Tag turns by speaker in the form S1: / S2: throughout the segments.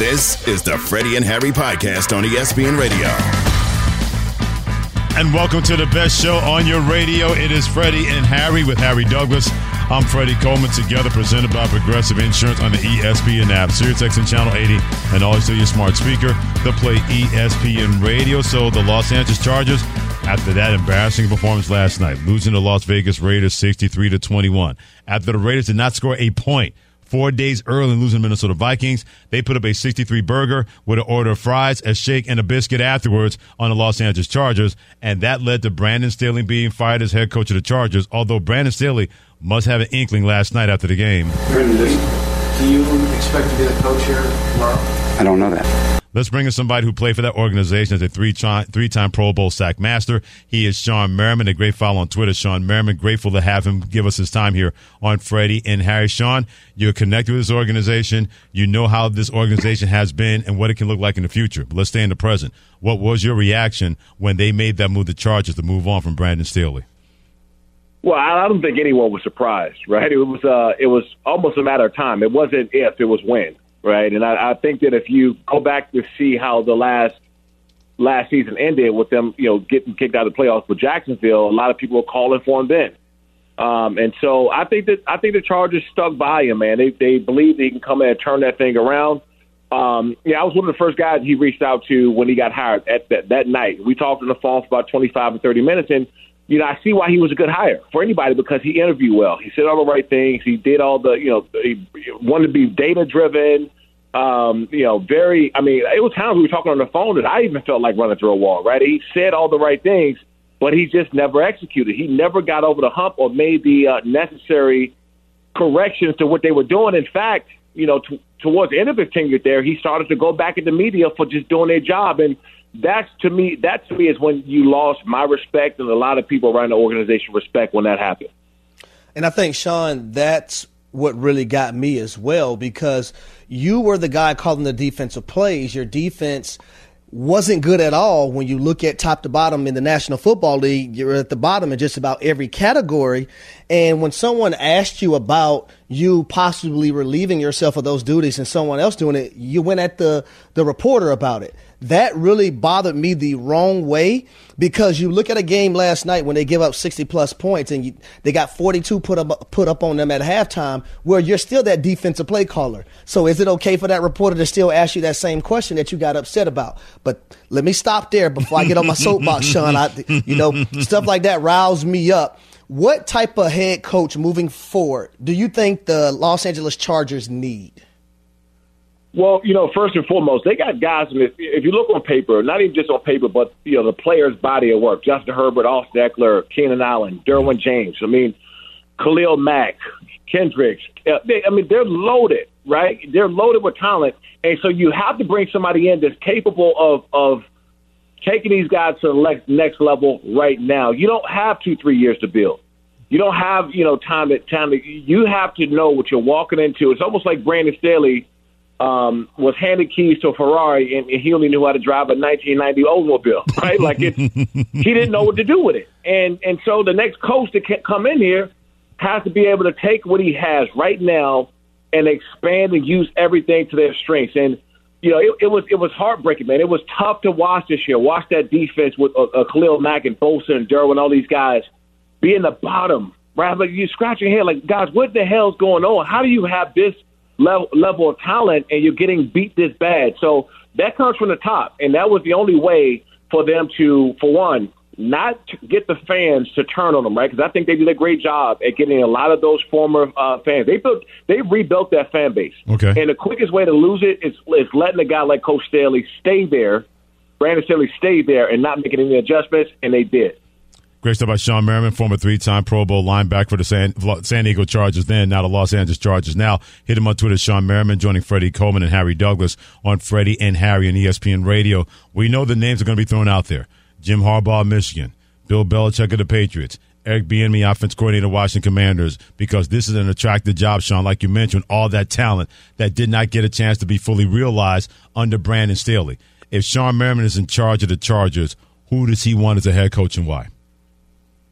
S1: This is the Freddie and Harry podcast on ESPN Radio.
S2: And welcome to the best show on your radio. It is Freddie and Harry with Harry Douglas. I'm Freddie Coleman, together presented by Progressive Insurance on the ESPN app, SiriusXM Channel 80, and always to your smart speaker to play ESPN Radio. So the Los Angeles Chargers, after that embarrassing performance last night, losing to Las Vegas Raiders 63 to 21. After the Raiders did not score a point Four days early in losing Minnesota Vikings, they put up a 63 burger with an order of fries, a shake, and a biscuit afterwards on the Los Angeles Chargers, and that led to Brandon Staley being fired as head coach of the Chargers. Although Brandon Staley must have an inkling last night after the game.
S3: Brandon, do you expect to be the coach here tomorrow?
S4: I don't know that.
S2: Let's bring in somebody who played for that organization as a three-time, three-time Pro Bowl sack master. He is Shawne Merriman, a great follow on Twitter. Shawne Merriman, grateful to have him give us his time here on Freddie and Harry. Shawne, you're connected with this organization. You know how this organization has been and what it can look like in the future. But let's stay in the present. What was your reaction when they made that move, the Chargers, to move on from Brandon Staley?
S5: Well, I don't think anyone was surprised, right? It was uh, it was almost a matter of time. It wasn't if, it was when, right? And I, I think that if you go back to see how the last last season ended with them, you know, getting kicked out of the playoffs with Jacksonville, a lot of people were calling for him then. Um, and so I think that I think the Chargers stuck by him, man. They they believe they can come in and turn that thing around. Um, yeah, I was one of the first guys he reached out to when he got hired at that, that night. We talked on the phone for about 25 or 30 minutes, and you know, I see why he was a good hire for anybody because he interviewed well. He said all the right things. He did all the, you know, he wanted to be data driven. Um, you know, very. I mean, it was times we were talking on the phone that I even felt like running through a wall. Right? He said all the right things, but he just never executed. He never got over the hump or made the uh, necessary corrections to what they were doing. In fact, you know, t- towards the end of his tenure there, he started to go back at the media for just doing their job and that's to me that to me is when you lost my respect and a lot of people around the organization respect when that happened.
S6: And I think Shawne, that's what really got me as well because you were the guy calling the defensive plays. Your defense wasn't good at all when you look at top to bottom in the National Football League. You're at the bottom in just about every category. And when someone asked you about you possibly relieving yourself of those duties and someone else doing it, you went at the, the reporter about it. That really bothered me the wrong way because you look at a game last night when they give up 60 plus points and you, they got 42 put up, put up on them at halftime where you're still that defensive play caller. So is it okay for that reporter to still ask you that same question that you got upset about? But let me stop there before I get on my soapbox, Shawne. I, you know, stuff like that riles me up. What type of head coach moving forward do you think the Los Angeles Chargers need?
S5: Well, you know, first and foremost, they got guys. If you look on paper, not even just on paper, but you know, the players' body of work: Justin Herbert, Austin Ekeler, Keenan Allen, Derwin James. I mean, Khalil Mack, Kendricks. Uh, they, I mean, they're loaded, right? They're loaded with talent, and so you have to bring somebody in that's capable of of taking these guys to the next next level right now. You don't have two, three years to build. You don't have you know time to time. To, you have to know what you're walking into. It's almost like Brandon Staley um, was handed keys to a Ferrari and, and he only knew how to drive a 1990 Oldsmobile, right? Like it, he didn't know what to do with it. And and so the next coach that can come in here has to be able to take what he has right now and expand and use everything to their strengths. And you know, it, it was it was heartbreaking, man. It was tough to watch this year. Watch that defense with uh, uh, Khalil Mack and Bosa and Derwin, all these guys be in the bottom, right? Like you scratch your head, like guys, what the hell's going on? How do you have this? Level, level of talent and you're getting beat this bad. So that comes from the top, and that was the only way for them to, for one, not to get the fans to turn on them, right? Because I think they did a great job at getting a lot of those former uh, fans. They built, they rebuilt that fan base.
S2: Okay.
S5: And the quickest way to lose it is, is letting a guy like Coach Staley stay there, Brandon Staley stay there, and not making any adjustments, and they did.
S2: Great stuff by Shawne Merriman, former three-time Pro Bowl linebacker for the San, San Diego Chargers, then now the Los Angeles Chargers. Now, hit him on Twitter, Shawne Merriman, joining Freddie Coleman and Harry Douglas on Freddie and Harry on ESPN Radio. We know the names are going to be thrown out there. Jim Harbaugh, Michigan. Bill Belichick of the Patriots. Eric Bieniemy, offense coordinator, Washington Commanders, because this is an attractive job, Shawne. Like you mentioned, all that talent that did not get a chance to be fully realized under Brandon Staley. If Shawne Merriman is in charge of the Chargers, who does he want as a head coach and why?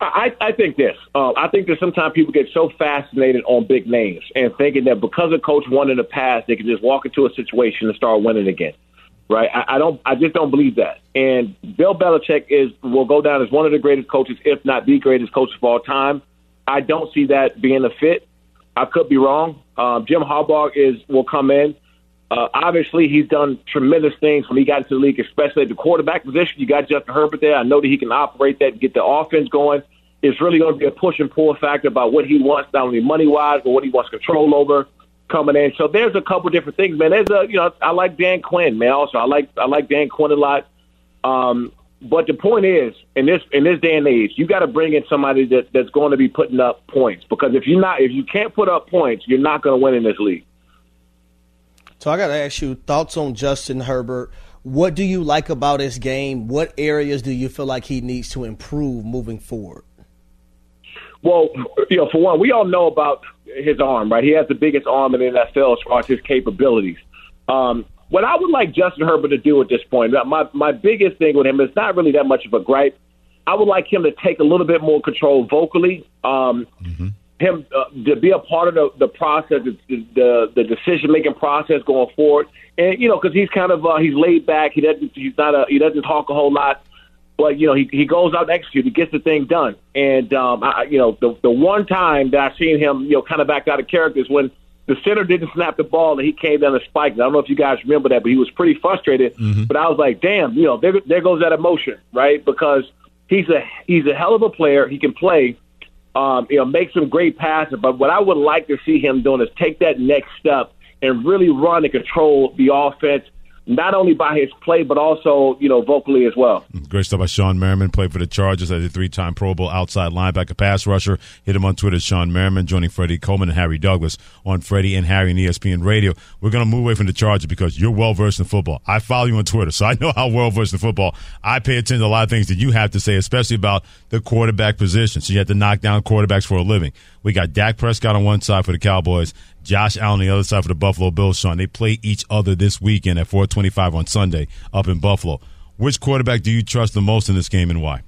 S5: I, I think this. Uh, I think that sometimes people get so fascinated on big names and thinking that because a coach won in the past, they can just walk into a situation and start winning again. Right? I, I don't. I just don't believe that. And Bill Belichick is will go down as one of the greatest coaches, if not the greatest coach of all time. I don't see that being a fit. I could be wrong. Um, Jim Harbaugh is will come in. Uh, obviously, he's done tremendous things when he got into the league, especially at the quarterback position. You got Justin Herbert there. I know that he can operate that get the offense going. It's really going to be a push and pull factor about what he wants, not only money wise, but what he wants control over coming in. So there's a couple different things, man. There's a you know I like Dan Quinn, man. Also, I like I like Dan Quinn a lot. Um, but the point is, in this in this day and age, you got to bring in somebody that that's going to be putting up points. Because if you're not, if you can't put up points, you're not going to win in this league.
S6: So I got to ask you thoughts on Justin Herbert. What do you like about his game? What areas do you feel like he needs to improve moving forward?
S5: Well, you know, for one, we all know about his arm, right? He has the biggest arm in the NFL as far as his capabilities. Um, what I would like Justin Herbert to do at this point, my my biggest thing with him is not really that much of a gripe. I would like him to take a little bit more control vocally. Um, mm-hmm him uh, to be a part of the, the process, the the, the decision making process going forward. And you know, because he's kind of uh, he's laid back. He doesn't he's not a he doesn't talk a whole lot, but you know he he goes out and executes. He gets the thing done. And um, I, you know, the the one time that I've seen him, you know, kind of back out of character is when the center didn't snap the ball and he came down the spike. I don't know if you guys remember that, but he was pretty frustrated. Mm-hmm. But I was like, damn, you know, there there goes that emotion, right? Because he's a he's a hell of a player. He can play um, you know, make some great passes. But what I would like to see him doing is take that next step and really run and control the offense not only by his play, but also, you know, vocally as well.
S2: Great stuff by Shawne Merriman. Played for the Chargers as a three-time Pro Bowl outside linebacker pass rusher. Hit him on Twitter, Shawne Merriman, joining Freddie Coleman and Harry Douglas on Freddie and Harry and ESPN Radio. We're going to move away from the Chargers because you're well-versed in football. I follow you on Twitter, so I know how well-versed in football. I pay attention to a lot of things that you have to say, especially about the quarterback position. So you have to knock down quarterbacks for a living. We got Dak Prescott on one side for the Cowboys, Josh Allen on the other side for the Buffalo Bills, Shawne. They play each other this weekend at 425 on Sunday up in Buffalo. Which quarterback do you trust the most in this game and why?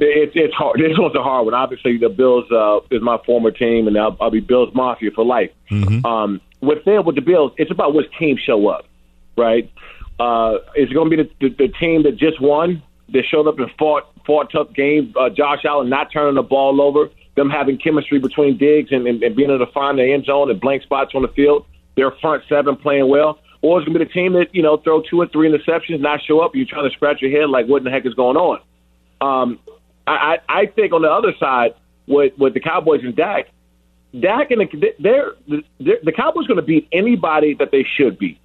S5: It's it's hard. This one's a hard one. Obviously, the Bills uh, is my former team, and I'll, I'll be Bills Mafia for life. Mm-hmm. Um, with them, with the Bills, it's about which team show up, right? Uh, is it going to be the, the, the team that just won, that showed up and fought fought tough game? Uh, Josh Allen not turning the ball over them having chemistry between Diggs and, and, and being able to find the end zone and blank spots on the field, their front seven playing well. Or it's going to be the team that, you know, throw two or three interceptions, not show up, you're trying to scratch your head like, what in the heck is going on? Um, I, I think on the other side, with, with the Cowboys and Dak, Dak and the, they're, they're, the Cowboys going to beat anybody that they should beat,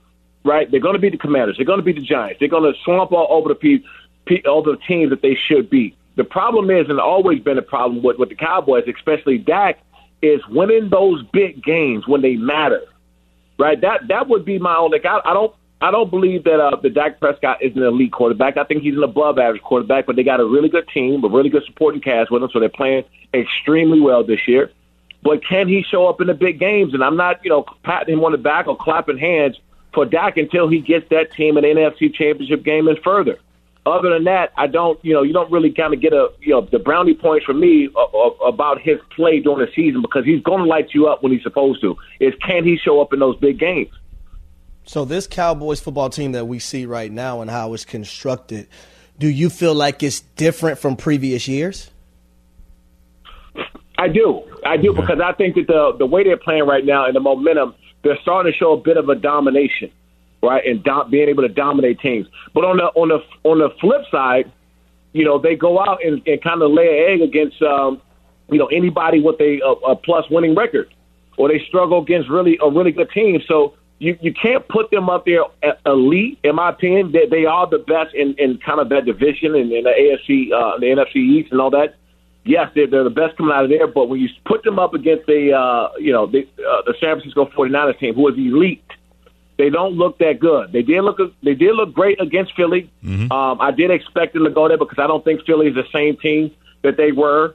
S5: right? They're going to beat the Commanders. They're going to beat the Giants. They're going to swamp all over the, all the teams that they should beat. The problem is, and always been a problem with, with the Cowboys, especially Dak, is winning those big games when they matter. Right? That that would be my only. Like I, I don't I don't believe that uh, the Dak Prescott is an elite quarterback. I think he's an above average quarterback, but they got a really good team, a really good supporting cast with him, so they're playing extremely well this year. But can he show up in the big games? And I'm not, you know, patting him on the back or clapping hands for Dak until he gets that team an NFC championship game and further other than that, I don't, you know, you don't really kind of get a, you know, the brownie points for me uh, uh, about his play during the season because he's going to light you up when he's supposed to. Is can he show up in those big games?
S6: So this Cowboys football team that we see right now and how it's constructed, do you feel like it's different from previous years?
S5: I do, I do, okay. because I think that the the way they're playing right now and the momentum, they're starting to show a bit of a domination right, and do- being able to dominate teams. But on the on the on the flip side, you know, they go out and, and kind of lay an egg against um, you know anybody with a, a, a plus winning record, or they struggle against really a really good team. So you, you can't put them up there elite, in my opinion. They, they are the best in, in kind of that division and in, the AFC, uh, the NFC East, and all that. Yes, they're, they're the best coming out of there, but when you put them up against the, uh, you know, the, uh, the San Francisco 49ers team, who is elite, they don't look that good. They did look they did look great against Philly. Mm-hmm. Um, I did expect them to go there because I don't think Philly is the same team that they were.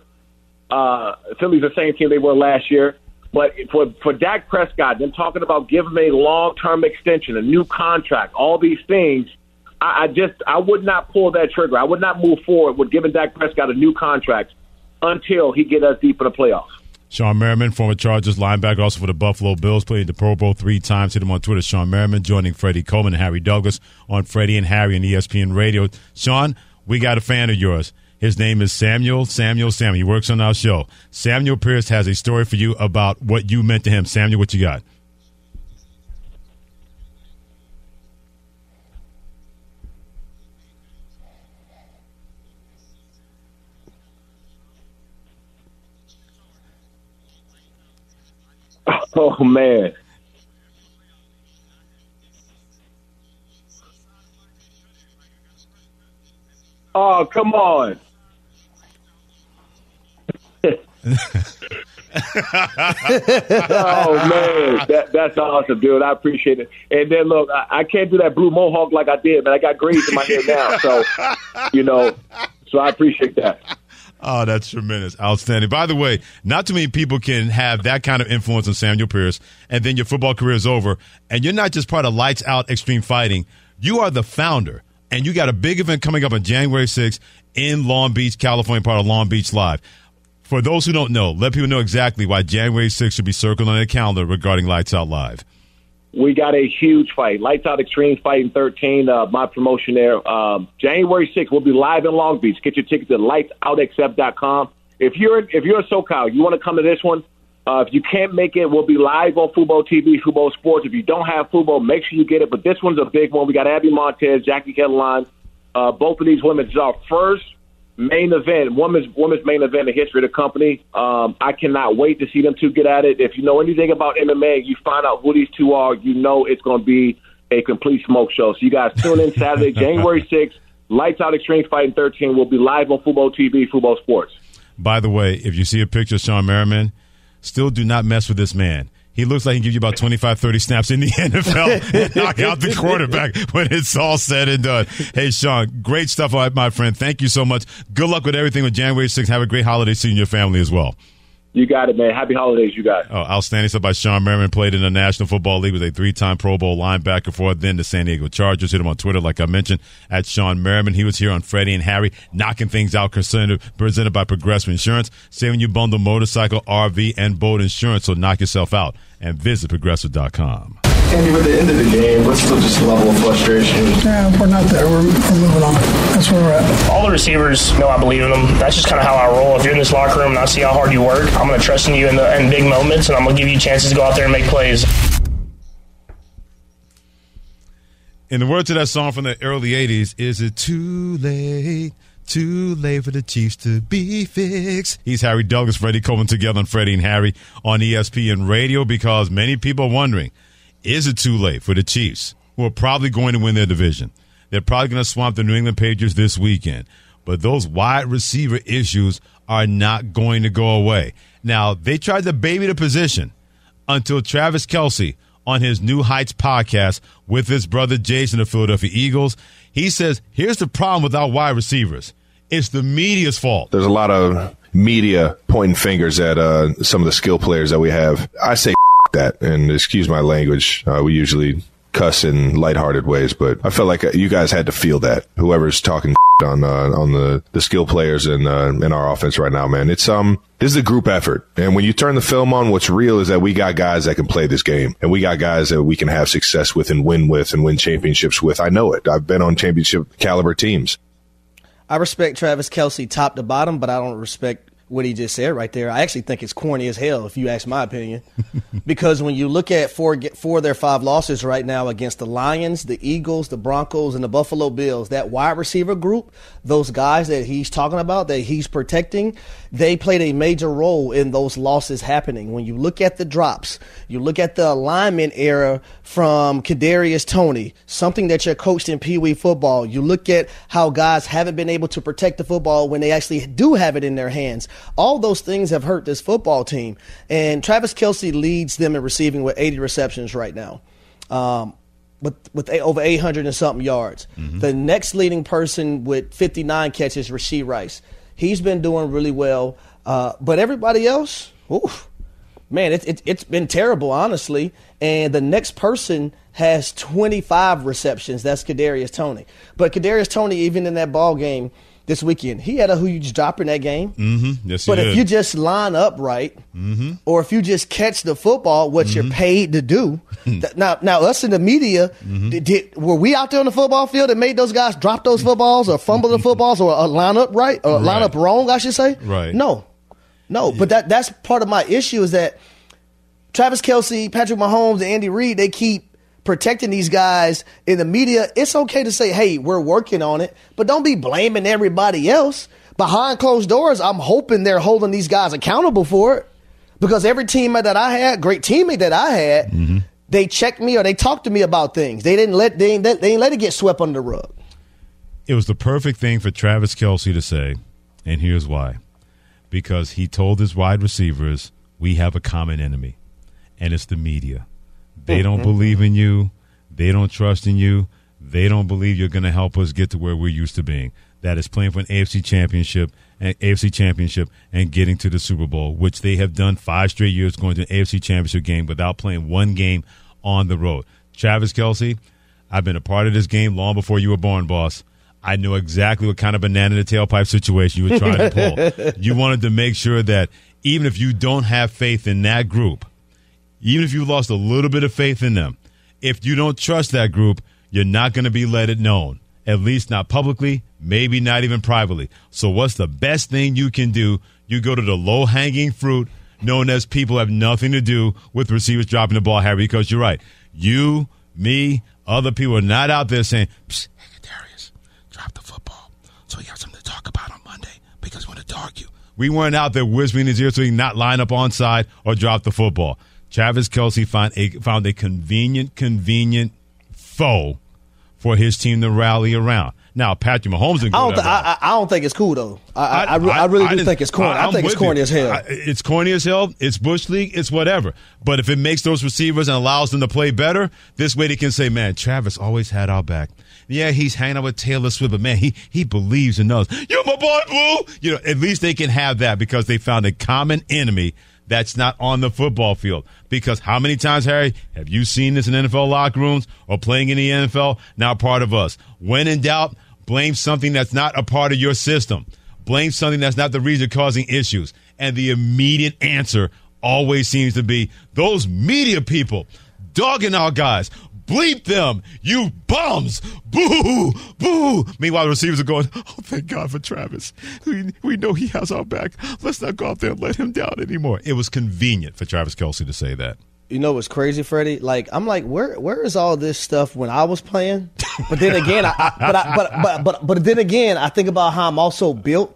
S5: Uh, Philly's the same team they were last year. But for for Dak Prescott, them talking about giving him a long term extension, a new contract, all these things, I, I just I would not pull that trigger. I would not move forward with giving Dak Prescott a new contract until he get us deep in the playoffs.
S2: Shawne Merriman, former Chargers linebacker, also for the Buffalo Bills, played the Pro Bowl three times. Hit him on Twitter, Shawne Merriman, joining Freddie Coleman and Harry Douglas on Freddie and Harry and ESPN Radio. Shawne, we got a fan of yours. His name is Samuel. Samuel. Samuel. He works on our show. Samuel Pierce has a story for you about what you meant to him. Samuel, what you got?
S5: Oh man. Oh, come on. oh man, that, that's awesome, dude. I appreciate it. And then look, I, I, can't do that blue mohawk like I did, but I got grays in my hair now, so you know, so I appreciate that.
S2: Oh, that's tremendous. Outstanding. By the way, not too many people can have that kind of influence on Samuel Pierce, and then your football career is over, and you're not just part of Lights Out Extreme Fighting. You are the founder, and you got a big event coming up on January 6th in Long Beach, California, part of Long Beach Live. For those who don't know, let people know exactly why January 6th should be circled on their calendar regarding Lights Out Live.
S5: We got a huge fight. Lights Out Extreme Fighting 13, uh, my promotion there. Um, January 6th, we'll be live in Long Beach. Get your tickets at lightsoutxf.com. If you're if you're a SoCal, you want to come to this one. Uh, if you can't make it, we'll be live on Fubo TV, Fubo Sports. If you don't have Fubo, make sure you get it. But this one's a big one. We got Abby Montez, Jackie Headline. Uh, both of these women. It's our first main event, women's women's main event in the history of the company. Um, I cannot wait to see them two get at it. If you know anything about MMA, you find out who these two are, you know it's going to be a complete smoke show. So you guys tune in Saturday, January 6th, Lights Out Extreme Fighting 13. We'll be live on Fubo TV, Fubo Sports.
S2: By the way, if you see a picture of Shawne Merriman, still do not mess with this man. He looks like he can give you about 25, 30 snaps in the NFL and knock out the quarterback when it's all said and done. Hey, Shawne, great stuff, my friend. Thank you so much. Good luck with everything with January 6th. Have a great holiday seeing your family as well.
S5: You got it, man. Happy holidays, you guys.
S2: Oh, outstanding stuff by Shawne Merriman. Played in the National Football League, was a three-time Pro Bowl linebacker for then the San Diego Chargers. Hit him on Twitter, like I mentioned, at Shawne Merriman. He was here on Freddie and Harry, knocking things out, presented, by Progressive Insurance, saving you bundle motorcycle, RV, and boat insurance. So knock yourself out and visit progressive.com.
S3: Andy, with the end of the game, what's still just level of frustration?
S4: Yeah, we're not there. We're, we're moving on. That's where we're at.
S7: All the receivers know I believe in them. That's just kind of how I roll. If you're in this locker room and I see how hard you work, I'm going to trust in you in, the, in big moments, and I'm going to give you chances to go out there and make plays.
S2: In the words of that song from the early 80s, is it too late? Too late for the Chiefs to be fixed. He's Harry Douglas, Freddie Coleman together on Freddie and Harry on ESPN Radio because many people are wondering – is it too late for the Chiefs, who are probably going to win their division? They're probably going to swamp the New England Patriots this weekend. But those wide receiver issues are not going to go away. Now, they tried to baby the position until Travis Kelce on his New Heights podcast with his brother Jason of Philadelphia Eagles. He says, here's the problem with our wide receivers. It's the media's fault.
S8: There's a lot of media pointing fingers at uh, some of the skill players that we have. I say that. And excuse my language. Uh, we usually cuss in lighthearted ways, but I felt like you guys had to feel that. Whoever's talking on uh, on the the skill players in uh, in our offense right now, man, it's um this is a group effort. And when you turn the film on, what's real is that we got guys that can play this game, and we got guys that we can have success with and win with and win championships with. I know it. I've been on championship caliber teams.
S6: I respect Travis Kelce top to bottom, but I don't respect what he just said right there. I actually think it's corny as hell, if you ask my opinion, because when you look at four four of their five losses right now against the Lions, the Eagles, the Broncos, and the Buffalo Bills, that wide receiver group, those guys that he's talking about that he's protecting, they played a major role in those losses happening. When you look at the drops, you look at the alignment error from Kadarius Toney, something that you're coached in Pee Wee football. You look at how guys haven't been able to protect the football when they actually do have it in their hands. All those things have hurt this football team. And Travis Kelce leads them in receiving with 80 receptions right now. Um, with with over 800 and something yards. Mm-hmm. The next leading person with 59 catches, Rashee Rice. He's been doing really well. Uh, but everybody else, oof, man, it, it, it's been terrible, honestly. And the next person has 25 receptions. That's Kadarius Toney. But Kadarius Toney, even in that ball game this weekend, he had a huge drop in that game.
S2: Mm-hmm. Yes,
S6: but
S2: if
S6: did. you just line up right,
S2: mm-hmm.
S6: or if you just catch the football, what you're paid to do. now, now us in the media, did, did, were we out there on the football field that made those guys drop those footballs or fumble the footballs or uh, line up right or
S2: Right.
S6: line up wrong? I should say.
S2: Right.
S6: No, no. But that that's part of my issue is that Travis Kelce, Patrick Mahomes, and Andy Reid, they keep protecting these guys in the media. It's okay to say, hey, we're working on it, but don't be blaming everybody else. Behind closed doors, I'm hoping they're holding these guys accountable for it. Because every teammate that I had, great teammate that I had, mm-hmm. they checked me or they talked to me about things. They didn't let they, didn't- they didn't let it get swept under the rug.
S2: It was the perfect thing for Travis Kelce to say, and here's why. Because he told his wide receivers, we have a common enemy, and it's the media. They don't mm-hmm. believe in you. They don't trust in you. They don't believe you're going to help us get to where we're used to being. That is playing for an AFC championship and AFC championship and getting to the Super Bowl, which they have done five straight years going to an AFC championship game without playing one game on the road. Travis Kelce, I've been a part of this game long before you were born, boss. I know exactly what kind of banana in the tailpipe situation you were trying to pull. you wanted to make sure that even if you don't have faith in that group, even if you lost a little bit of faith in them, if you don't trust that group, you're not going to be let it known. At least not publicly, maybe not even privately. So, what's the best thing you can do? You go to the low hanging fruit, known as people have nothing to do with receivers dropping the ball, Harry, because you're right. You, me, other people are not out there saying, Psst, hey, Darius, drop the football. So you have something to talk about on Monday because we want to argue. We weren't out there whispering in his ear so he not line up on side or drop the football. Travis Kelce found a, found a convenient, convenient foe for his team to rally around. Now, Patrick Mahomes
S6: I don't, th- I, I don't think it's cool though. I, I, I, really do think it's corny. I, think it's corny
S2: you.
S6: as hell.
S2: It's corny as hell. It's bush league. It's whatever. But if it makes those receivers and allows them to play better, this way they can say, "Man, Travis always had our back." Yeah, he's hanging out with Taylor Swift, but man, he he believes and knows. You're my boy, Blue. You know, at least they can have that because they found a common enemy that's not on the football field. Because how many times, Harry, have you seen this in NFL locker rooms or playing in the NFL? Now part of us. When in doubt, blame something that's not a part of your system. Blame something that's not the reason causing issues. And the immediate answer always seems to be those media people dogging our guys. Bleep them, you bums! Boo! Boo! Meanwhile, the receivers are going, oh, thank God for Travis. We, we know he has our back. Let's not go out there and let him down anymore. It was convenient for Travis Kelce to say that.
S6: You know what's crazy, Freddie? Like I'm like, where where is all this stuff when I was playing? But then again, I, I, but, I, but but but but then again, I think about how I'm also built.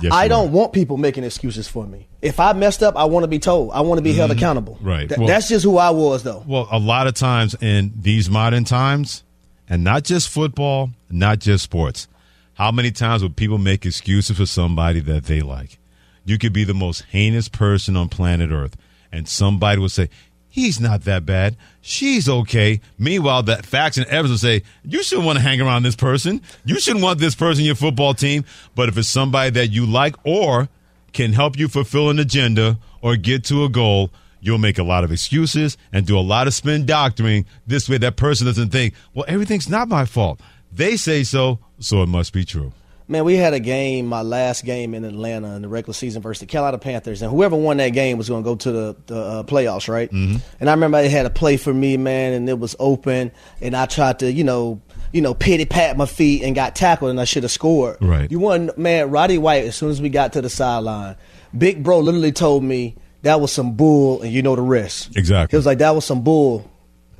S2: Yes,
S6: I don't want people making excuses for me. If I messed up, I want to be told. I want to be held accountable.
S2: Mm-hmm. Right.
S6: Th-
S2: Well-
S6: that's just who I was, though.
S2: Well, a lot of times in these modern times, and not just football, not just sports, how many times would people make excuses for somebody that they like? You could be the most heinous person on planet Earth, and somebody will say, He's not that bad. She's okay. Meanwhile, the facts and evidence will say, You shouldn't want to hang around this person. You shouldn't want this person in your football team. But if it's somebody that you like or can help you fulfill an agenda or get to a goal, you'll make a lot of excuses and do a lot of spin doctoring. This way, that person doesn't think, well, everything's not my fault. They say so, so it must be true.
S6: Man, we had a game, my last game in Atlanta in the regular season versus the Carolina Panthers, and whoever won that game was going to go to the, the uh, playoffs, right? Mm-hmm. And I remember they had a play for me, man, and it was open, and I tried to, you know, you know, pity pat my feet and got tackled and I should have scored.
S2: Right.
S6: You want man, Roddy White. As soon as we got to the sideline, Big Bro literally told me that was some bull, and you know the rest.
S2: Exactly.
S6: He was like, that was some bull.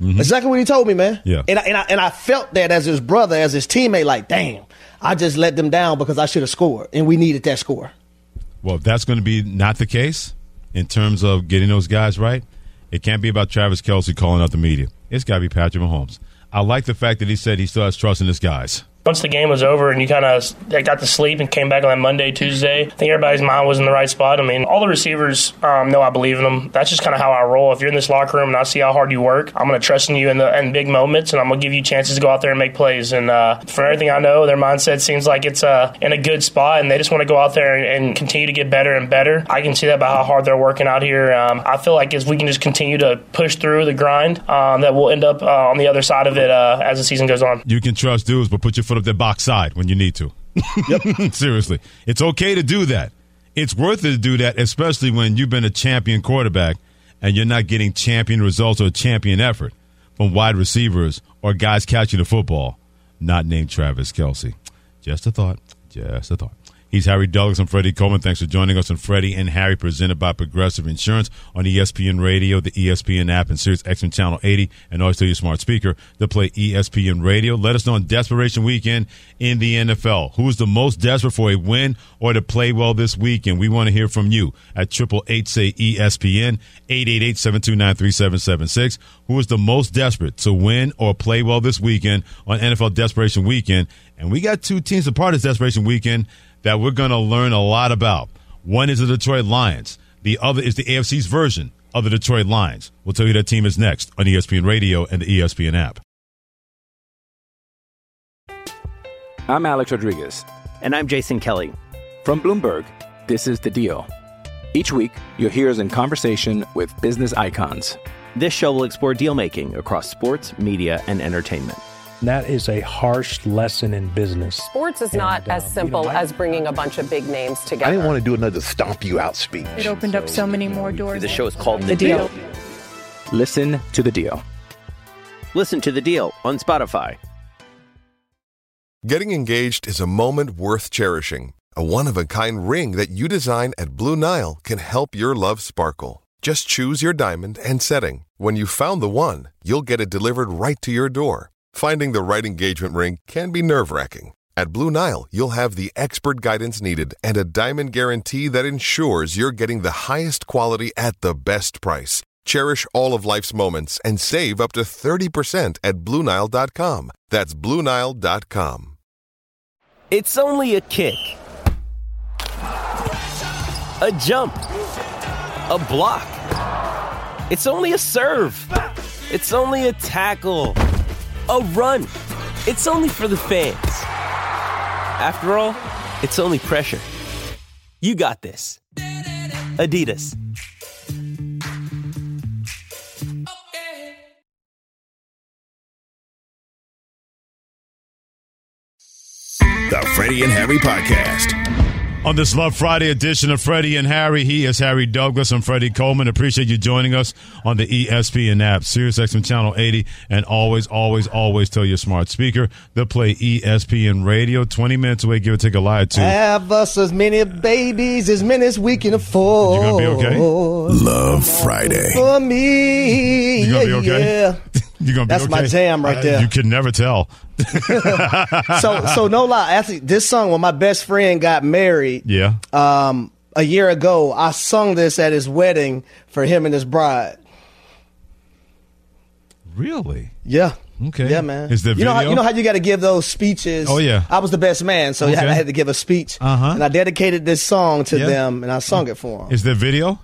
S6: Exactly what he told me, man.
S2: Mm-hmm. Yeah.
S6: And I, and I and I felt that as his brother, as his teammate, like, damn, I just let them down because I should have scored, and we needed that score.
S2: Well, if that's going to be not the case in terms of getting those guys right, it can't be about Travis Kelce calling out the media. It's got to be Patrick Mahomes. I like the fact that he said he still has trust in his guys.
S7: Once the game was over and you kind of got to sleep and came back on that Monday, Tuesday, I think everybody's mind was in the right spot. I mean, all the receivers um, know I believe in them. That's just kind of how I roll. If you're in this locker room and I see how hard you work, I'm going to trust in you in the in big moments, and I'm going to give you chances to go out there and make plays. And uh, for everything I know, their mindset seems like it's uh, in a good spot, and they just want to go out there and, and continue to get better and better. I can see that by how hard they're working out here. Um, I feel like if we can just continue to push through the grind, um, that we'll end up uh, on the other side of it uh, as the season goes on.
S2: You can trust dudes, but put your foot up their box side when you need to. Seriously. It's okay to do that. It's worth it to do that, especially when you've been a champion quarterback and you're not getting champion results or champion effort from wide receivers or guys catching the football, not named Travis Kelce. Just a thought. Just a thought. He's Harry Douglas. I'm Freddie Coleman. Thanks for joining us on Freddie and Harry, presented by Progressive Insurance on ESPN Radio, the ESPN app, and Sirius XM Channel 80, and always tell your smart speaker to play ESPN Radio. Let us know on Desperation Weekend in the NFL. Who is the most desperate for a win or to play well this weekend? We want to hear from you at triple eight say ESPN eight eight eight seven two nine three seven seven six. Who is the most desperate to win or play well this weekend on NFL Desperation Weekend? And we got two teams a part of Desperation Weekend that we're going to learn a lot about. One is the Detroit Lions. The other is the AFC's version of the Detroit Lions. We'll tell you that team is next on ESPN Radio and the ESPN app.
S9: I'm Alex Rodriguez.
S10: And I'm Jason Kelly.
S9: From Bloomberg, this is The Deal. Each week, you'll hear us in conversation with business icons.
S10: This show will explore deal making across sports, media, and entertainment.
S11: That is a harsh lesson in business.
S12: Sports is not
S11: And, uh,
S12: as
S11: you
S12: simple
S11: know, I-
S12: as bringing a bunch of big names together.
S13: I didn't want to do another stomp you out speech.
S14: It opened up so many more doors.
S10: The show is called
S14: The Deal.
S9: Listen to the deal.
S10: Listen to the deal on Spotify.
S15: Getting engaged is a moment worth cherishing. A one of a kind ring that you design at Blue Nile can help your love sparkle. Just choose your diamond and setting. When you've found the one, you'll get it delivered right to your door. Finding the right engagement ring can be nerve wracking. At Blue Nile, you'll have the expert guidance needed and a diamond guarantee that ensures you're getting the highest quality at the best price. Cherish all of life's moments and save up to 30% at BlueNile.com. That's BlueNile.com.
S10: It's only a kick, a jump, a block. It's only a serve. It's only a tackle, a run. It's only for the fans. After all, it's only pressure. You got this. Adidas.
S1: The Freddie and Harry Podcast.
S2: On this Love Friday edition of Freddie and Harry, he is Harry Douglas. I'm Freddie Coleman. Appreciate you joining us on the ESPN app, Sirius XM Channel 80, and always, always, always tell your smart speaker to play ESPN Radio. 20 minutes away, give or take a lie or two.
S6: Have us as many babies as many as we can afford.
S2: You're gonna be okay?
S1: Love Friday.
S6: For me,
S2: You're gonna be okay?
S6: yeah.
S2: You gonna be
S6: That's my
S2: okay?
S6: jam right
S2: Uh,
S6: there.
S2: You can never tell.
S6: so so no lie. Actually, this song when my best friend got married,
S2: Yeah.
S6: um, a year ago, I sung this at his wedding for him and his bride.
S2: Really?
S6: Yeah.
S2: Okay.
S6: Yeah, man.
S2: Is there
S6: you know, how, you know how you got to give those speeches.
S2: Oh, yeah.
S6: I was the best man, so I had-
S2: Okay.
S6: I had to give a speech,
S2: Uh-huh.
S6: and I dedicated this song to
S2: Yeah.
S6: them, and I sung it for them.
S2: Is there video?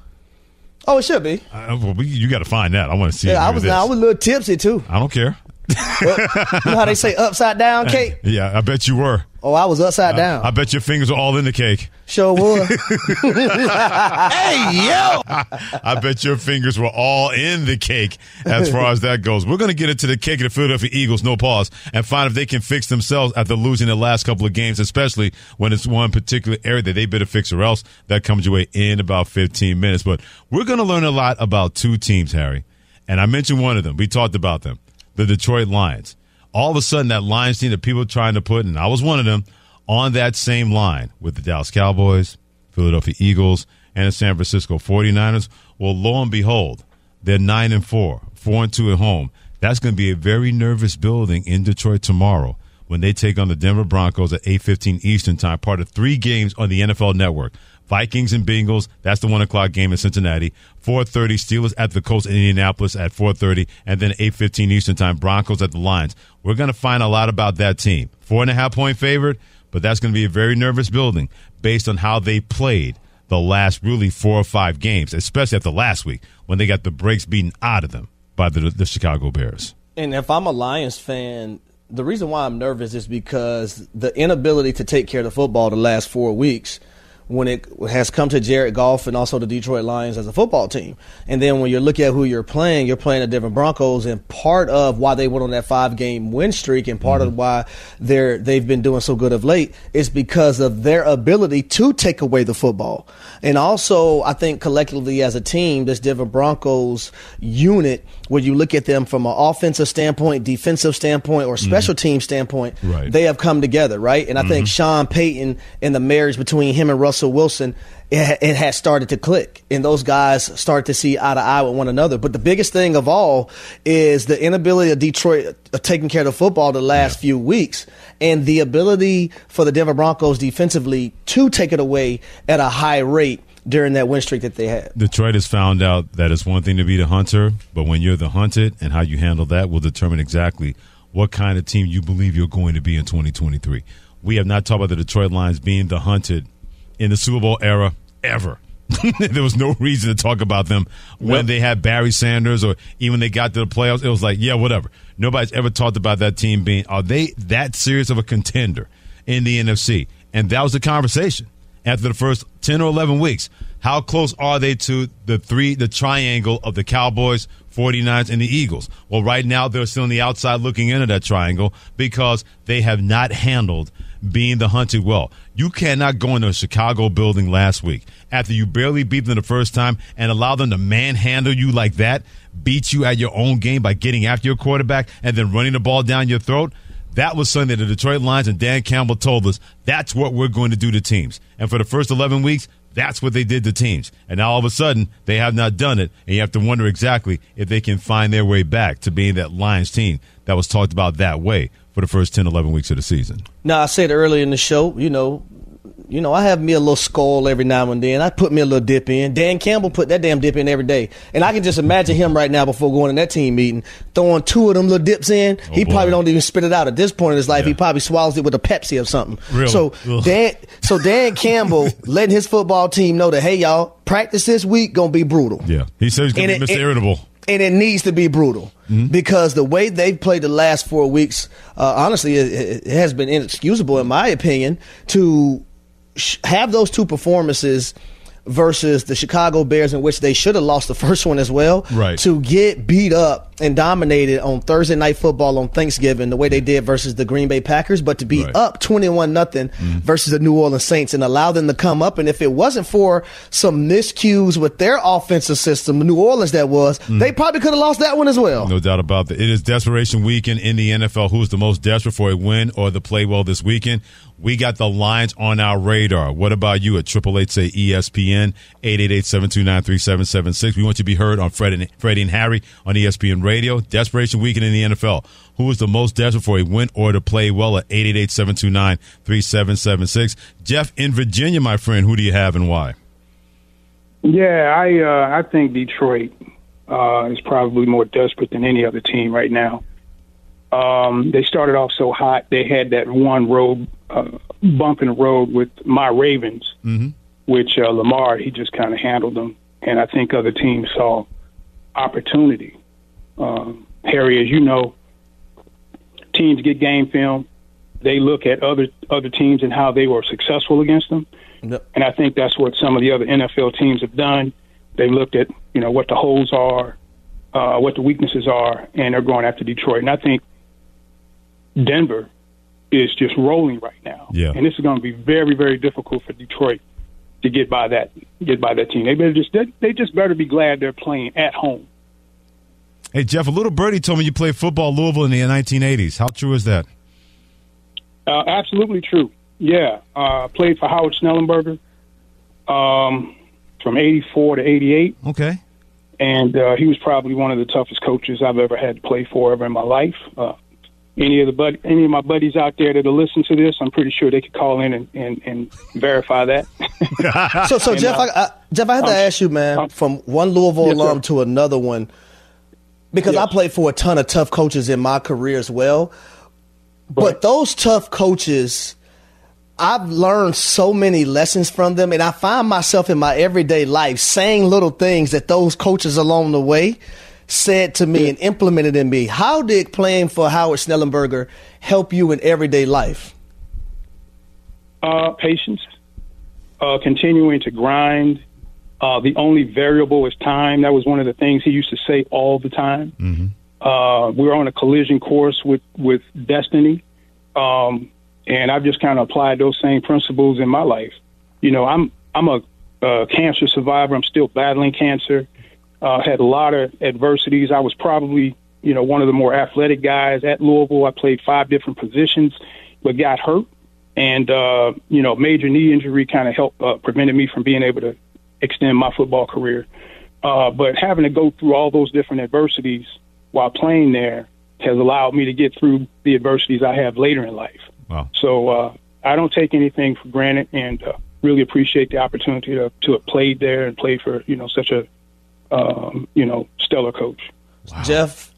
S6: Oh, it should be.
S2: Uh, well, you got to find that. I want to see. it.
S6: Yeah, I was. I was a little tipsy too.
S2: I don't care.
S6: You know how they say upside down cake?
S2: Yeah, I bet you were.
S6: Oh, I was upside down.
S2: I bet your fingers were all in the cake.
S6: sure was.
S13: Hey, yo!
S2: I bet your fingers were all in the cake as far as that goes. We're going to get into the cake of the Philadelphia Eagles, no pause, and find if they can fix themselves after losing the last couple of games, especially when it's one particular area that they better fix or else. That comes your way in about 15 minutes. But we're going to learn a lot about two teams, Harry. And I mentioned one of them. We talked about them the Detroit Lions. all of a sudden that Lions team that people are trying to put, and I was one of them, on that same line with the Dallas Cowboys, Philadelphia Eagles, and the San Francisco 49ers. Well, lo and behold, they're nine and four, four and two at home. That's going to be a very nervous building in Detroit tomorrow when they take on the Denver Broncos at 8:15 Eastern Time, part of three games on the NFL Network. Vikings and Bengals. That's the one o'clock game in Cincinnati. 4:30 Steelers at the Colts in Indianapolis at 4:30, and then 8:15 Eastern Time Broncos at the Lions. We're going to find a lot about that team. Four and a half point favorite, but that's going to be a very nervous building based on how they played the last really four or five games, especially after last week when they got the brakes beaten out of them by the, the Chicago Bears.
S6: And if I'm a Lions fan, the reason why I'm nervous is because the inability to take care of the football the last four weeks – when it has come to Jared Goff and also the Detroit Lions as a football team. And then when you look at who you're playing, you're playing the Denver Broncos, and part of why they went on that five game win streak and part mm-hmm. of why they're they've been doing so good of late is because of their ability to take away the football. And also, I think collectively as a team, this Denver Broncos unit, when you look at them from an offensive standpoint, defensive standpoint, or special mm-hmm. team standpoint, right. they have come together, right? And I mm-hmm. think Sean Payton and the marriage between him and Russell Russell Wilson, it, it has started to click, and those guys start to see eye to eye with one another. But the biggest thing of all is the inability of Detroit of taking care of the football the last yeah. few weeks, and the ability for the Denver Broncos defensively to take it away at a high rate during that win streak that they had.
S2: Detroit has found out that it's one thing to be the hunter, but when you're the hunted and how you handle that will determine exactly what kind of team you believe you're going to be in 2023. We have not talked about the Detroit Lions being the hunted in the Super Bowl era ever. there was no reason to talk about them when yep. they had Barry Sanders or even they got to the playoffs. It was like, yeah, whatever. Nobody's ever talked about that team being, are they that serious of a contender in the NFC? And that was the conversation after the first 10 or 11 weeks. How close are they to the three, the triangle of the Cowboys, 49ers, and the Eagles? Well, right now they're still on the outside looking into that triangle because they have not handled being the hunted well. You cannot go into a Chicago building last week after you barely beat them the first time and allow them to manhandle you like that, beat you at your own game by getting after your quarterback and then running the ball down your throat. That was something that the Detroit Lions and Dan Campbell told us that's what we're going to do to teams. And for the first 11 weeks, that's what they did to teams. And now all of a sudden, they have not done it. And you have to wonder exactly if they can find their way back to being that Lions team that was talked about that way for the first 10, 11 weeks of the season.
S6: Now, I said earlier in the show, you know, you know, I have me a little skull every now and then. I put me a little dip in. Dan Campbell put that damn dip in every day. And I can just imagine him right now before going to that team meeting, throwing two of them little dips in. Oh, he boy. probably don't even spit it out at this point in his life. Yeah. He probably swallows it with a Pepsi or something. Really? So Ugh. Dan so Dan Campbell letting his football team know that, hey y'all, practice this week gonna be brutal.
S2: Yeah. He says he's gonna and be Mr. Irritable
S6: and it needs to be brutal mm-hmm. because the way they've played the last four weeks, uh, honestly, it, it, has been inexcusable in my opinion to sh- have those two performances versus the Chicago Bears, in which they should have lost the first one as well.
S2: Right.
S6: To get beat up and dominated on Thursday night football on Thanksgiving the way they did versus the Green Bay Packers, but to be right. up 21 nothing mm-hmm. versus the New Orleans Saints and allow them to come up. And if it wasn't for some miscues with their offensive system, New Orleans that was, mm-hmm. they probably could have lost that one as well.
S2: No doubt about that. It is desperation weekend in the NFL. Who's the most desperate for a win or the play well this weekend? We got the Lions on our radar. What about you at Triple Eight say ESPN 888-729-3776. We want you to be heard on Fred and, Freddie and Harry on ESPN Radio. Desperation weekend in the NFL. Who is the most desperate for a win or to play well at 888-729-3776? Jeff in Virginia, my friend, who do you have and why?
S16: Yeah, I uh, I think Detroit uh, is probably more desperate than any other team right now. Um, they started off so hot. They had that one road uh, bump in the road with my Ravens, mm-hmm. which uh, Lamar he just kind of handled them, and I think other teams saw opportunity. Um, Harry, as you know, teams get game film. They look at other other teams and how they were successful against them, yep. and I think that's what some of the other NFL teams have done. They looked at you know what the holes are, uh, what the weaknesses are, and they're going after Detroit. And I think Denver is just rolling right now.
S2: Yeah.
S16: And this is going to be very, very difficult for Detroit to get by that get by that team. They better just they, they just better be glad they're playing at home.
S2: Hey, Jeff, a little birdie told me you played football Louisville in the 1980s. How true is that?
S16: Uh, absolutely true. Yeah, uh, played for Howard Schnellenberger um, from '84 to '88.
S2: Okay.
S16: And uh, he was probably one of the toughest coaches I've ever had to play for ever in my life. Uh, any of the bud- any of my buddies out there that will listen to this, I'm pretty sure they could call in and, and, and verify that.
S6: so, so
S16: And,
S6: Jeff,
S16: uh,
S6: I, I, Jeff, I had to
S16: um,
S6: ask you, man, from one Louisville
S16: Yes, sir.
S6: alum to another one, because I played for a ton of tough coaches in my career as well. But those tough coaches, I've learned so many lessons from them, and I find myself in my everyday life saying little things that those coaches along the way said to me and implemented in me. How did playing for Howard Schnellenberger help you in everyday life?
S16: Uh, patience, uh, continuing to grind. Uh, the only variable is time. That was one of the things he used to say all the time. Uh, we're on a collision course with with destiny, um, and I've just kind of applied those same principles in my life. You know, I'm I'm a, uh cancer survivor. I'm still battling cancer. Uh, had a lot of adversities. I was probably you know one of the more athletic guys at Louisville. I played five different positions, but got hurt and uh, you know, major knee injury kind of helped uh, prevented me from being able to extend my football career. Uh, but having to go through all those different adversities while playing there has allowed me to get through the adversities I have later in life.
S2: Wow.
S16: So uh, I don't take anything for granted, and uh, really appreciate the opportunity to to have played there and played for you know such a um, you know stellar coach.
S6: Jeff,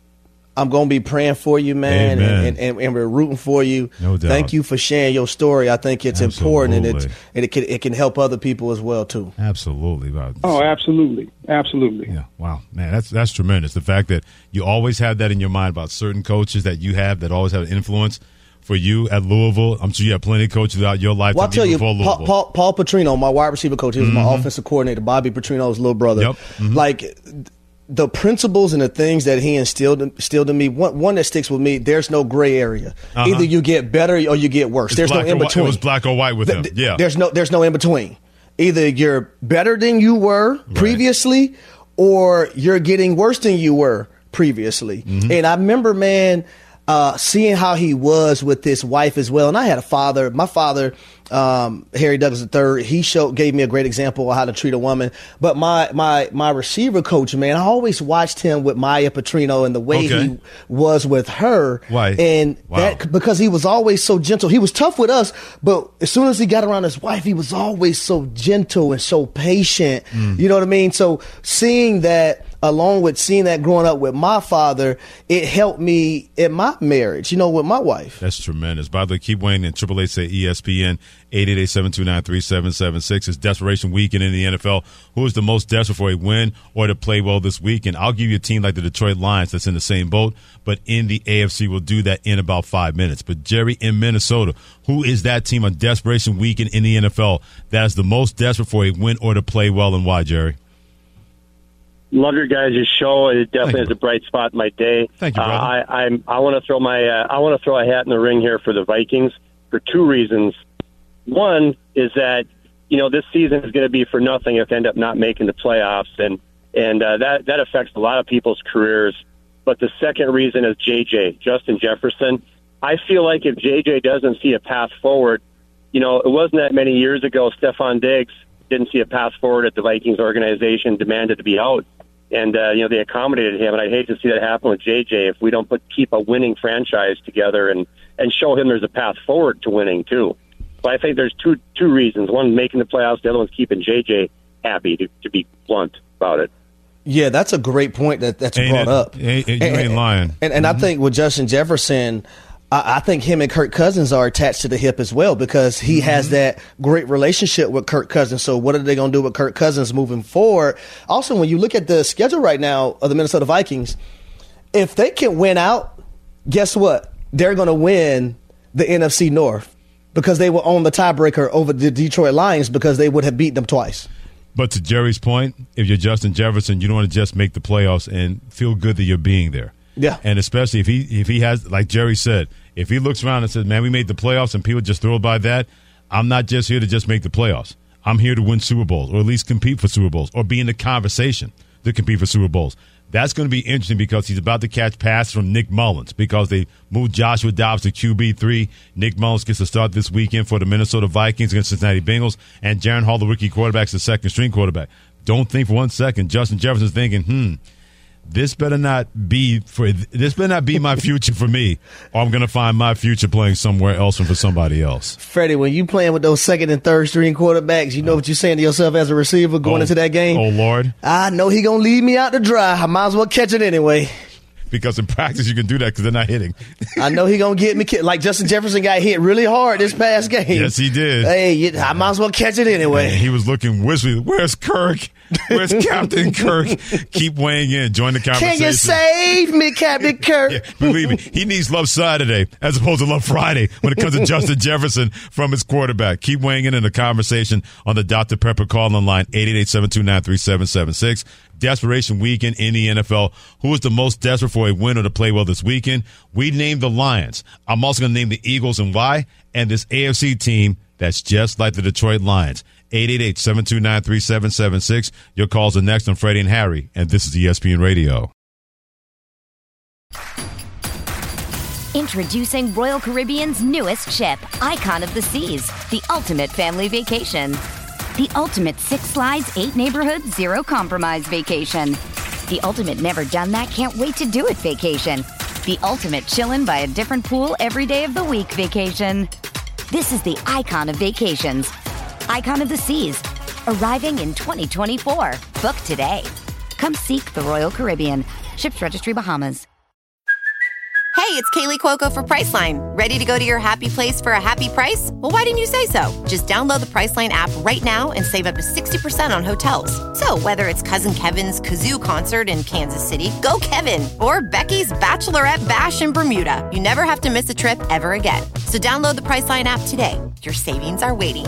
S6: I'm going to be praying for you, man, and, and, and we're rooting for you.
S2: No doubt.
S6: Thank you for sharing your story. I think it's important, and it's and it can it can help other people as well too.
S2: Absolutely.
S16: Oh, absolutely, absolutely.
S2: Yeah. Wow, man, that's that's tremendous. The fact that you always have that in your mind about certain coaches that you have that always have an influence for you at Louisville. I'm sure you have plenty of coaches throughout your life.
S6: Well, I'll tell you, Paul. Paul, Paul Petrino, my wide receiver coach, he was my
S2: Mhm.
S6: offensive coordinator. Bobby Petrino's little brother.
S2: Yep. Mhm.
S6: Like the principles and the things that he instilled instilled in me. One, one that sticks with me. There's no gray area.
S2: Uh-huh.
S6: Either you get better or you get worse.
S2: It's
S6: there's no in between.
S2: It was black or white with him. Yeah.
S6: There's no there's no in between. Either you're better than you were previously or you're getting worse than you were previously.
S2: Mm-hmm.
S6: And I remember, man, uh, seeing how he was with his wife as well. And I had a father, my father, um, Harry Douglas III, he showed, gave me a great example of how to treat a woman. But my, my, my receiver coach, man, I always watched him with Maya Petrino and the way
S2: Okay.
S6: he was with her.
S2: Why?
S6: And
S2: Wow.
S6: that, because he was always so gentle. He was tough with us, but as soon as he got around his wife, he was always so gentle and so patient.
S2: Mm.
S6: You know what I mean? So seeing that, along with seeing that growing up with my father, it helped me in my marriage, you know, with my wife.
S2: That's tremendous. By the way, keep waiting. And Triple Eight say ESPN 888-729-3776 is desperation weekend in the NFL. Who is the most desperate for a win or to play well this weekend? I'll give you a team like the Detroit Lions that's in the same boat, but in the AFC, we'll do that in about five minutes. But Jerry in Minnesota, who is that team on desperation weekend in the NFL that is the most desperate for a win or to play well, and why, Jerry?
S17: Love your guys' show. It definitely is a bright spot in my day.
S2: Thank you,
S17: Uh. I, I'm. I want to throw my. Uh, I want to throw a hat in the ring here for the Vikings for two reasons. One is that you know this season is going to be for nothing if they end up not making the playoffs, and and uh, that that affects a lot of people's careers. But the second reason is JJ Justin Jefferson. I feel like if JJ doesn't see a path forward, you know, it wasn't that many years ago. Stefon Diggs didn't see a path forward at the Vikings organization, demanded to be out, and uh, you know they accommodated him. And I'd hate to see that happen with JJ if we don't put keep a winning franchise together and and show him there's a path forward to winning too. So I think there's two two reasons: one making the playoffs, the other one's keeping JJ happy. To, to be blunt about it.
S6: Yeah, that's a great point that, that's
S2: Ain't
S6: brought
S2: it-
S6: up.
S2: ain't- ain't- you ain't lying.
S6: And, and I think with Justin Jefferson, I, I think him and Kirk Cousins are attached to the hip as well because he mm-hmm. has that great relationship with Kirk Cousins. So what are they going to do with Kirk Cousins moving forward? Also, when you look at the schedule right now of the Minnesota Vikings, if they can win out, guess what? They're going to win the NFC North because they will own the tiebreaker over the Detroit Lions because they would have beat them twice.
S2: But to Jerry's point, if you're Justin Jefferson, you don't want to just make the playoffs and feel good that you're being there.
S6: Yeah.
S2: And especially if he if he has like Jerry said, if he looks around and says, "Man, we made the playoffs," and people just throw by that, I'm not just here to just make the playoffs. I'm here to win Super Bowls or at least compete for Super Bowls or be in the conversation to compete for Super Bowls. That's going to be interesting because he's about to catch passes from Nick Mullens because they moved Joshua Dobbs to QB three. Nick Mullens gets to start this weekend for the Minnesota Vikings against Cincinnati Bengals, and Jaren Hall, the rookie quarterback, is the second string quarterback. Don't think for one second Justin Jefferson's thinking, hmm, this better not be for this better not be my future for me, or I'm going to find my future playing somewhere else and for somebody else.
S6: Freddie, when you playing with those second and third string quarterbacks, you know what you're saying to yourself as a receiver going
S2: Oh,
S6: into that game.
S2: Oh Lord,
S6: I know he gonna leave me out to dry. I might as well catch it anyway.
S2: because in practice you can do that because they're not hitting.
S6: I know he gonna get me ki- like Justin Jefferson got hit really hard this past game.
S2: Yes, he did.
S6: Hey, I might as well catch it anyway.
S2: Man, he was looking wistfully. Where's Kirk? Where's Captain Kirk? Keep weighing in. Join the conversation.
S6: Can you save me, Captain Kirk?
S2: Yeah, believe me, he needs love Saturday as opposed to love Friday when it comes to Justin Jefferson from his quarterback. Keep weighing in in the conversation on the Dr. Pepper call on line 888-729-3776. Desperation weekend in the NFL. Who is the most desperate for a win or to play well this weekend? We named the Lions. I'm also going to name the Eagles and why, and this AFC team that's just like the Detroit Lions. 888-729-3776. Your calls are next on Freddie and Harry, and this is ESPN Radio.
S18: Introducing Royal Caribbean's newest ship, Icon of the Seas, the ultimate family vacation. The ultimate six slides, eight neighborhoods, zero compromise vacation. The ultimate never done that, can't wait to do it vacation. The ultimate chillin' by a different pool every day of the week vacation. This is the icon of vacations. Icon of the Seas, arriving in 2024. Book today. Come seek the Royal Caribbean. Ships Registry Bahamas.
S19: Hey, it's Kaley Cuoco for Priceline. Ready to go to your happy place for a happy price? Well, why didn't you say so? Just download the Priceline app right now and save up to 60% on hotels. So, whether it's Cousin Kevin's Kazoo concert in Kansas City, go Kevin, or Becky's Bachelorette Bash in Bermuda, you never have to miss a trip ever again. So, download the Priceline app today. Your savings are waiting.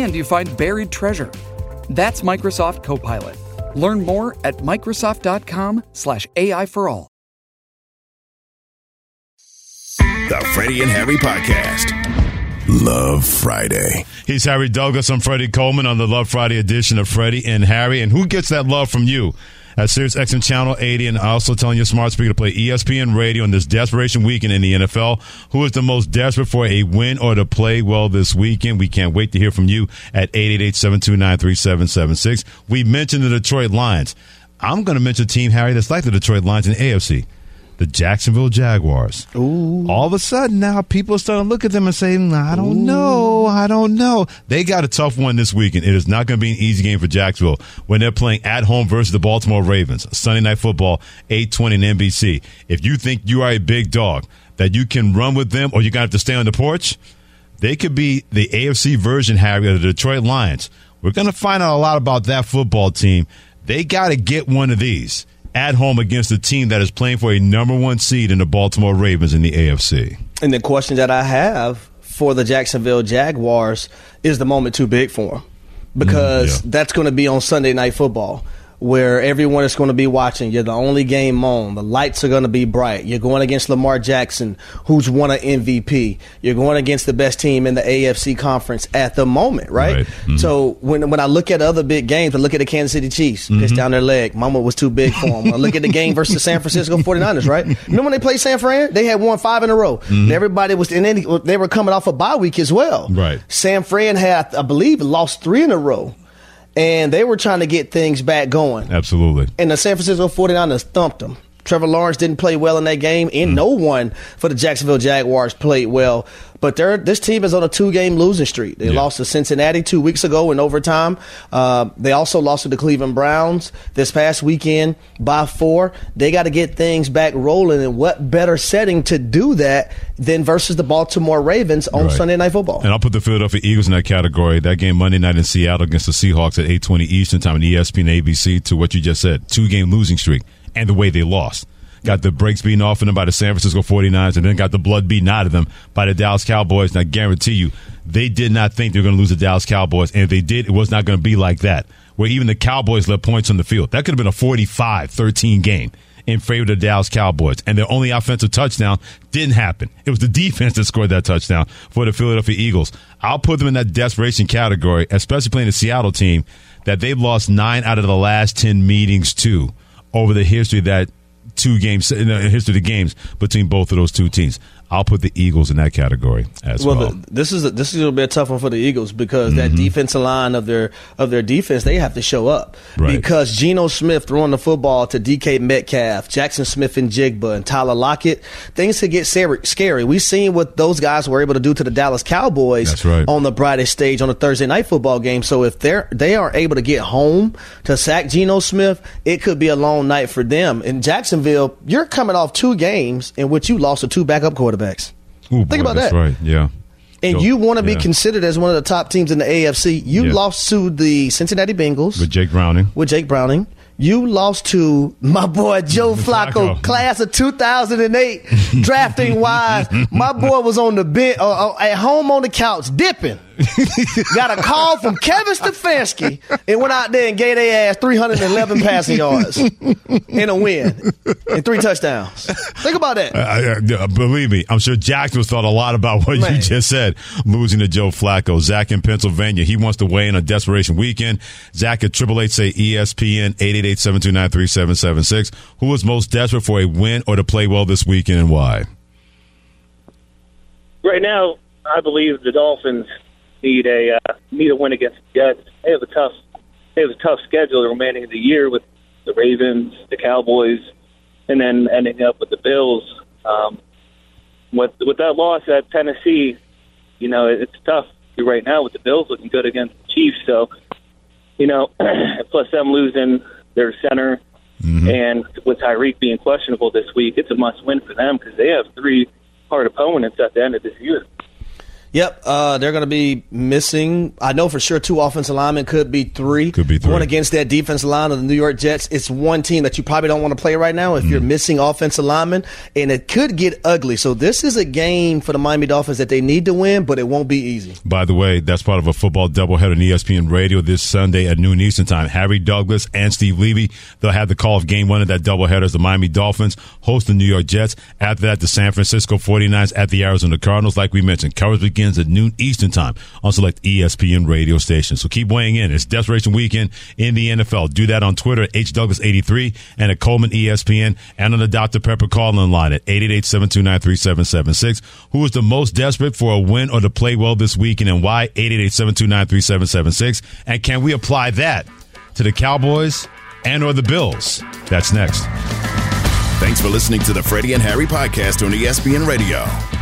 S20: and you find buried treasure. That's Microsoft Copilot. Learn more at Microsoft.com/slash AI for all.
S1: The Freddie and Harry Podcast. Love Friday.
S2: He's Harry Douglas. I'm Freddie Coleman on the Love Friday edition of Freddie and Harry. And who gets that love from you? At Sirius XM Channel 80 and also telling your smart speaker to play ESPN Radio on this desperation weekend in the NFL. Who is the most desperate for a win or to play well this weekend? We can't wait to hear from you at 888-729-3776. We mentioned the Detroit Lions. I'm going to mention a team, Harry, that's like the Detroit Lions in AFC. The Jacksonville Jaguars. Ooh. All of a sudden now people are starting to look at them and say, I don't know. I don't know. They got a tough one this weekend. It is not going to be an easy game for Jacksonville when they're playing at home versus the Baltimore Ravens. Sunday night football, 820 in NBC. If you think you are a big dog, that you can run with them or you're going to have to stay on the porch, they could be the AFC version, Harry, of the Detroit Lions. We're going to find out a lot about that football team. They got to get one of these at home against a team that is playing for a number one seed in the Baltimore Ravens in the AFC.
S6: And the question that I have for the Jacksonville Jaguars is the moment too big for them? Because
S2: Mm,
S6: that's going to be on Sunday Night Football. Where everyone is going to be watching. You're the only game on. The lights are going to be bright. You're going against Lamar Jackson, who's won an MVP. You're going against the best team in the AFC conference at the moment, right?
S2: Right. Mhm.
S6: So when when I look at other big games, I look at the Kansas City Chiefs,
S2: Mhm.
S6: pitch down their leg. Mama was too big for them. I look at the game versus the San Francisco 49ers, right? Remember when they played San Fran? They had won five in a row.
S2: Mhm.
S6: Everybody was, and then they were coming off a bye week as well.
S2: Right.
S6: San Fran had, I believe, lost three in a row. And they were trying to get things back going.
S2: Absolutely.
S6: And the San Francisco 49ers thumped them. Trevor Lawrence didn't play well in that game, and mm. no one for the Jacksonville Jaguars played well. But they're, this team is on a two-game losing streak. They lost to Cincinnati two weeks ago in overtime. Uh, they also lost to the Cleveland Browns this past weekend by four. They got to get things back rolling, and what better setting to do that than versus the Baltimore Ravens on
S2: Right.
S6: Sunday Night Football?
S2: And I'll put the Philadelphia Eagles in that category. That game Monday night in Seattle against the Seahawks at 820 Eastern time on ESPN ABC to what you just said. Two game losing streak and the way they lost. Got the brakes beaten off of them by the San Francisco 49ers, and then got the blood beaten out of them by the Dallas Cowboys. And I guarantee you, they did not think they were going to lose the Dallas Cowboys. And if they did, it was not going to be like that, where even the Cowboys left points on the field. That could have been a 45 13 game in favor of the Dallas Cowboys. And their only offensive touchdown didn't happen. It was the defense that scored that touchdown for the Philadelphia Eagles. I'll put them in that desperation category, especially playing the Seattle team that they've lost nine out of the last 10 meetings to over the history that two games, in the history of the games between both of those two teams. I'll put the Eagles in that category as well.
S6: well. The, this is a, this is going to be a tough one for the Eagles because mm-hmm. that defensive line of their of their defense they have to show up right. because Geno Smith throwing the football to DK Metcalf, Jaxon Smith-Njigba, and Tyler Lockett, things could get scary. We've seen what those guys were able to do to the Dallas Cowboys
S2: right.
S6: on the brightest stage on a Thursday night football game. So if they're they are able to get home to sack Geno Smith, it could be a long night for them. In Jacksonville, you're coming off two games in which you lost to two backup quarterbacks quarterbacks.
S2: Ooh,
S6: Think
S2: boy,
S6: about
S2: that. Right? Yeah.
S6: And you want to be yeah. considered as one of the top teams in the AFC. You yeah. lost to the Cincinnati Bengals
S2: with Jake Browning.
S6: With Jake Browning. You lost to my boy Joe Flacco, Flacco. class of 2008, drafting wise. My boy was on the bench, uh, uh, at home on the couch, dipping. Got a call from Kevin Stefanski and went out there and gave their ass 311 passing yards in a win and three touchdowns. Think about that.
S2: Uh, uh, believe me, I'm sure Jackson was thought a lot about what Man. you just said, losing to Joe Flacco. Zach in Pennsylvania, he wants to weigh in on Desperation Weekend. Zach at Triple Eight say ESPN 888-729-3776. Who is most desperate for a win or to play well this weekend and why?
S17: Right now, I believe the Dolphins need a uh, need a win against the Jets. They have a tough they have a tough schedule the remaining of the year with the Ravens, the Cowboys, and then ending up with the Bills. Um, with with that loss at Tennessee, you know it's tough right now with the Bills looking good against the Chiefs. So, you know, plus them losing their center, mm-hmm. and with Tyreek being questionable this week, it's a must win for them because they have three hard opponents at the end of this year.
S6: Yep, uh, they're going to be missing. I know for sure two offensive linemen could be three.
S2: Could be three.
S6: One against that defensive line of the New York Jets. It's one team that you probably don't want to play right now if mm. you're missing offensive linemen, and it could get ugly. So this is a game for the Miami Dolphins that they need to win, but it won't be easy.
S2: By the way, that's part of a football doubleheader on ESPN Radio this Sunday at noon Eastern Time. Harry Douglas and Steve Levy, they'll have the call of game one of that doubleheader as the Miami Dolphins host the New York Jets. After that, the San Francisco 49ers at the Arizona Cardinals. Like we mentioned, coverage begins at noon Eastern Time on select ESPN radio stations. So keep weighing in. It's Desperation Weekend in the NFL. Do that on Twitter at HDouglas83 and at Coleman ESPN and on the Dr. Pepper call-in line at 888-729-3776. Who is the most desperate for a win or to play well this weekend and why? 888-729-3776. And can we apply that to the Cowboys and or the Bills? That's next.
S1: Thanks for listening to the Freddie and Harry podcast on ESPN Radio.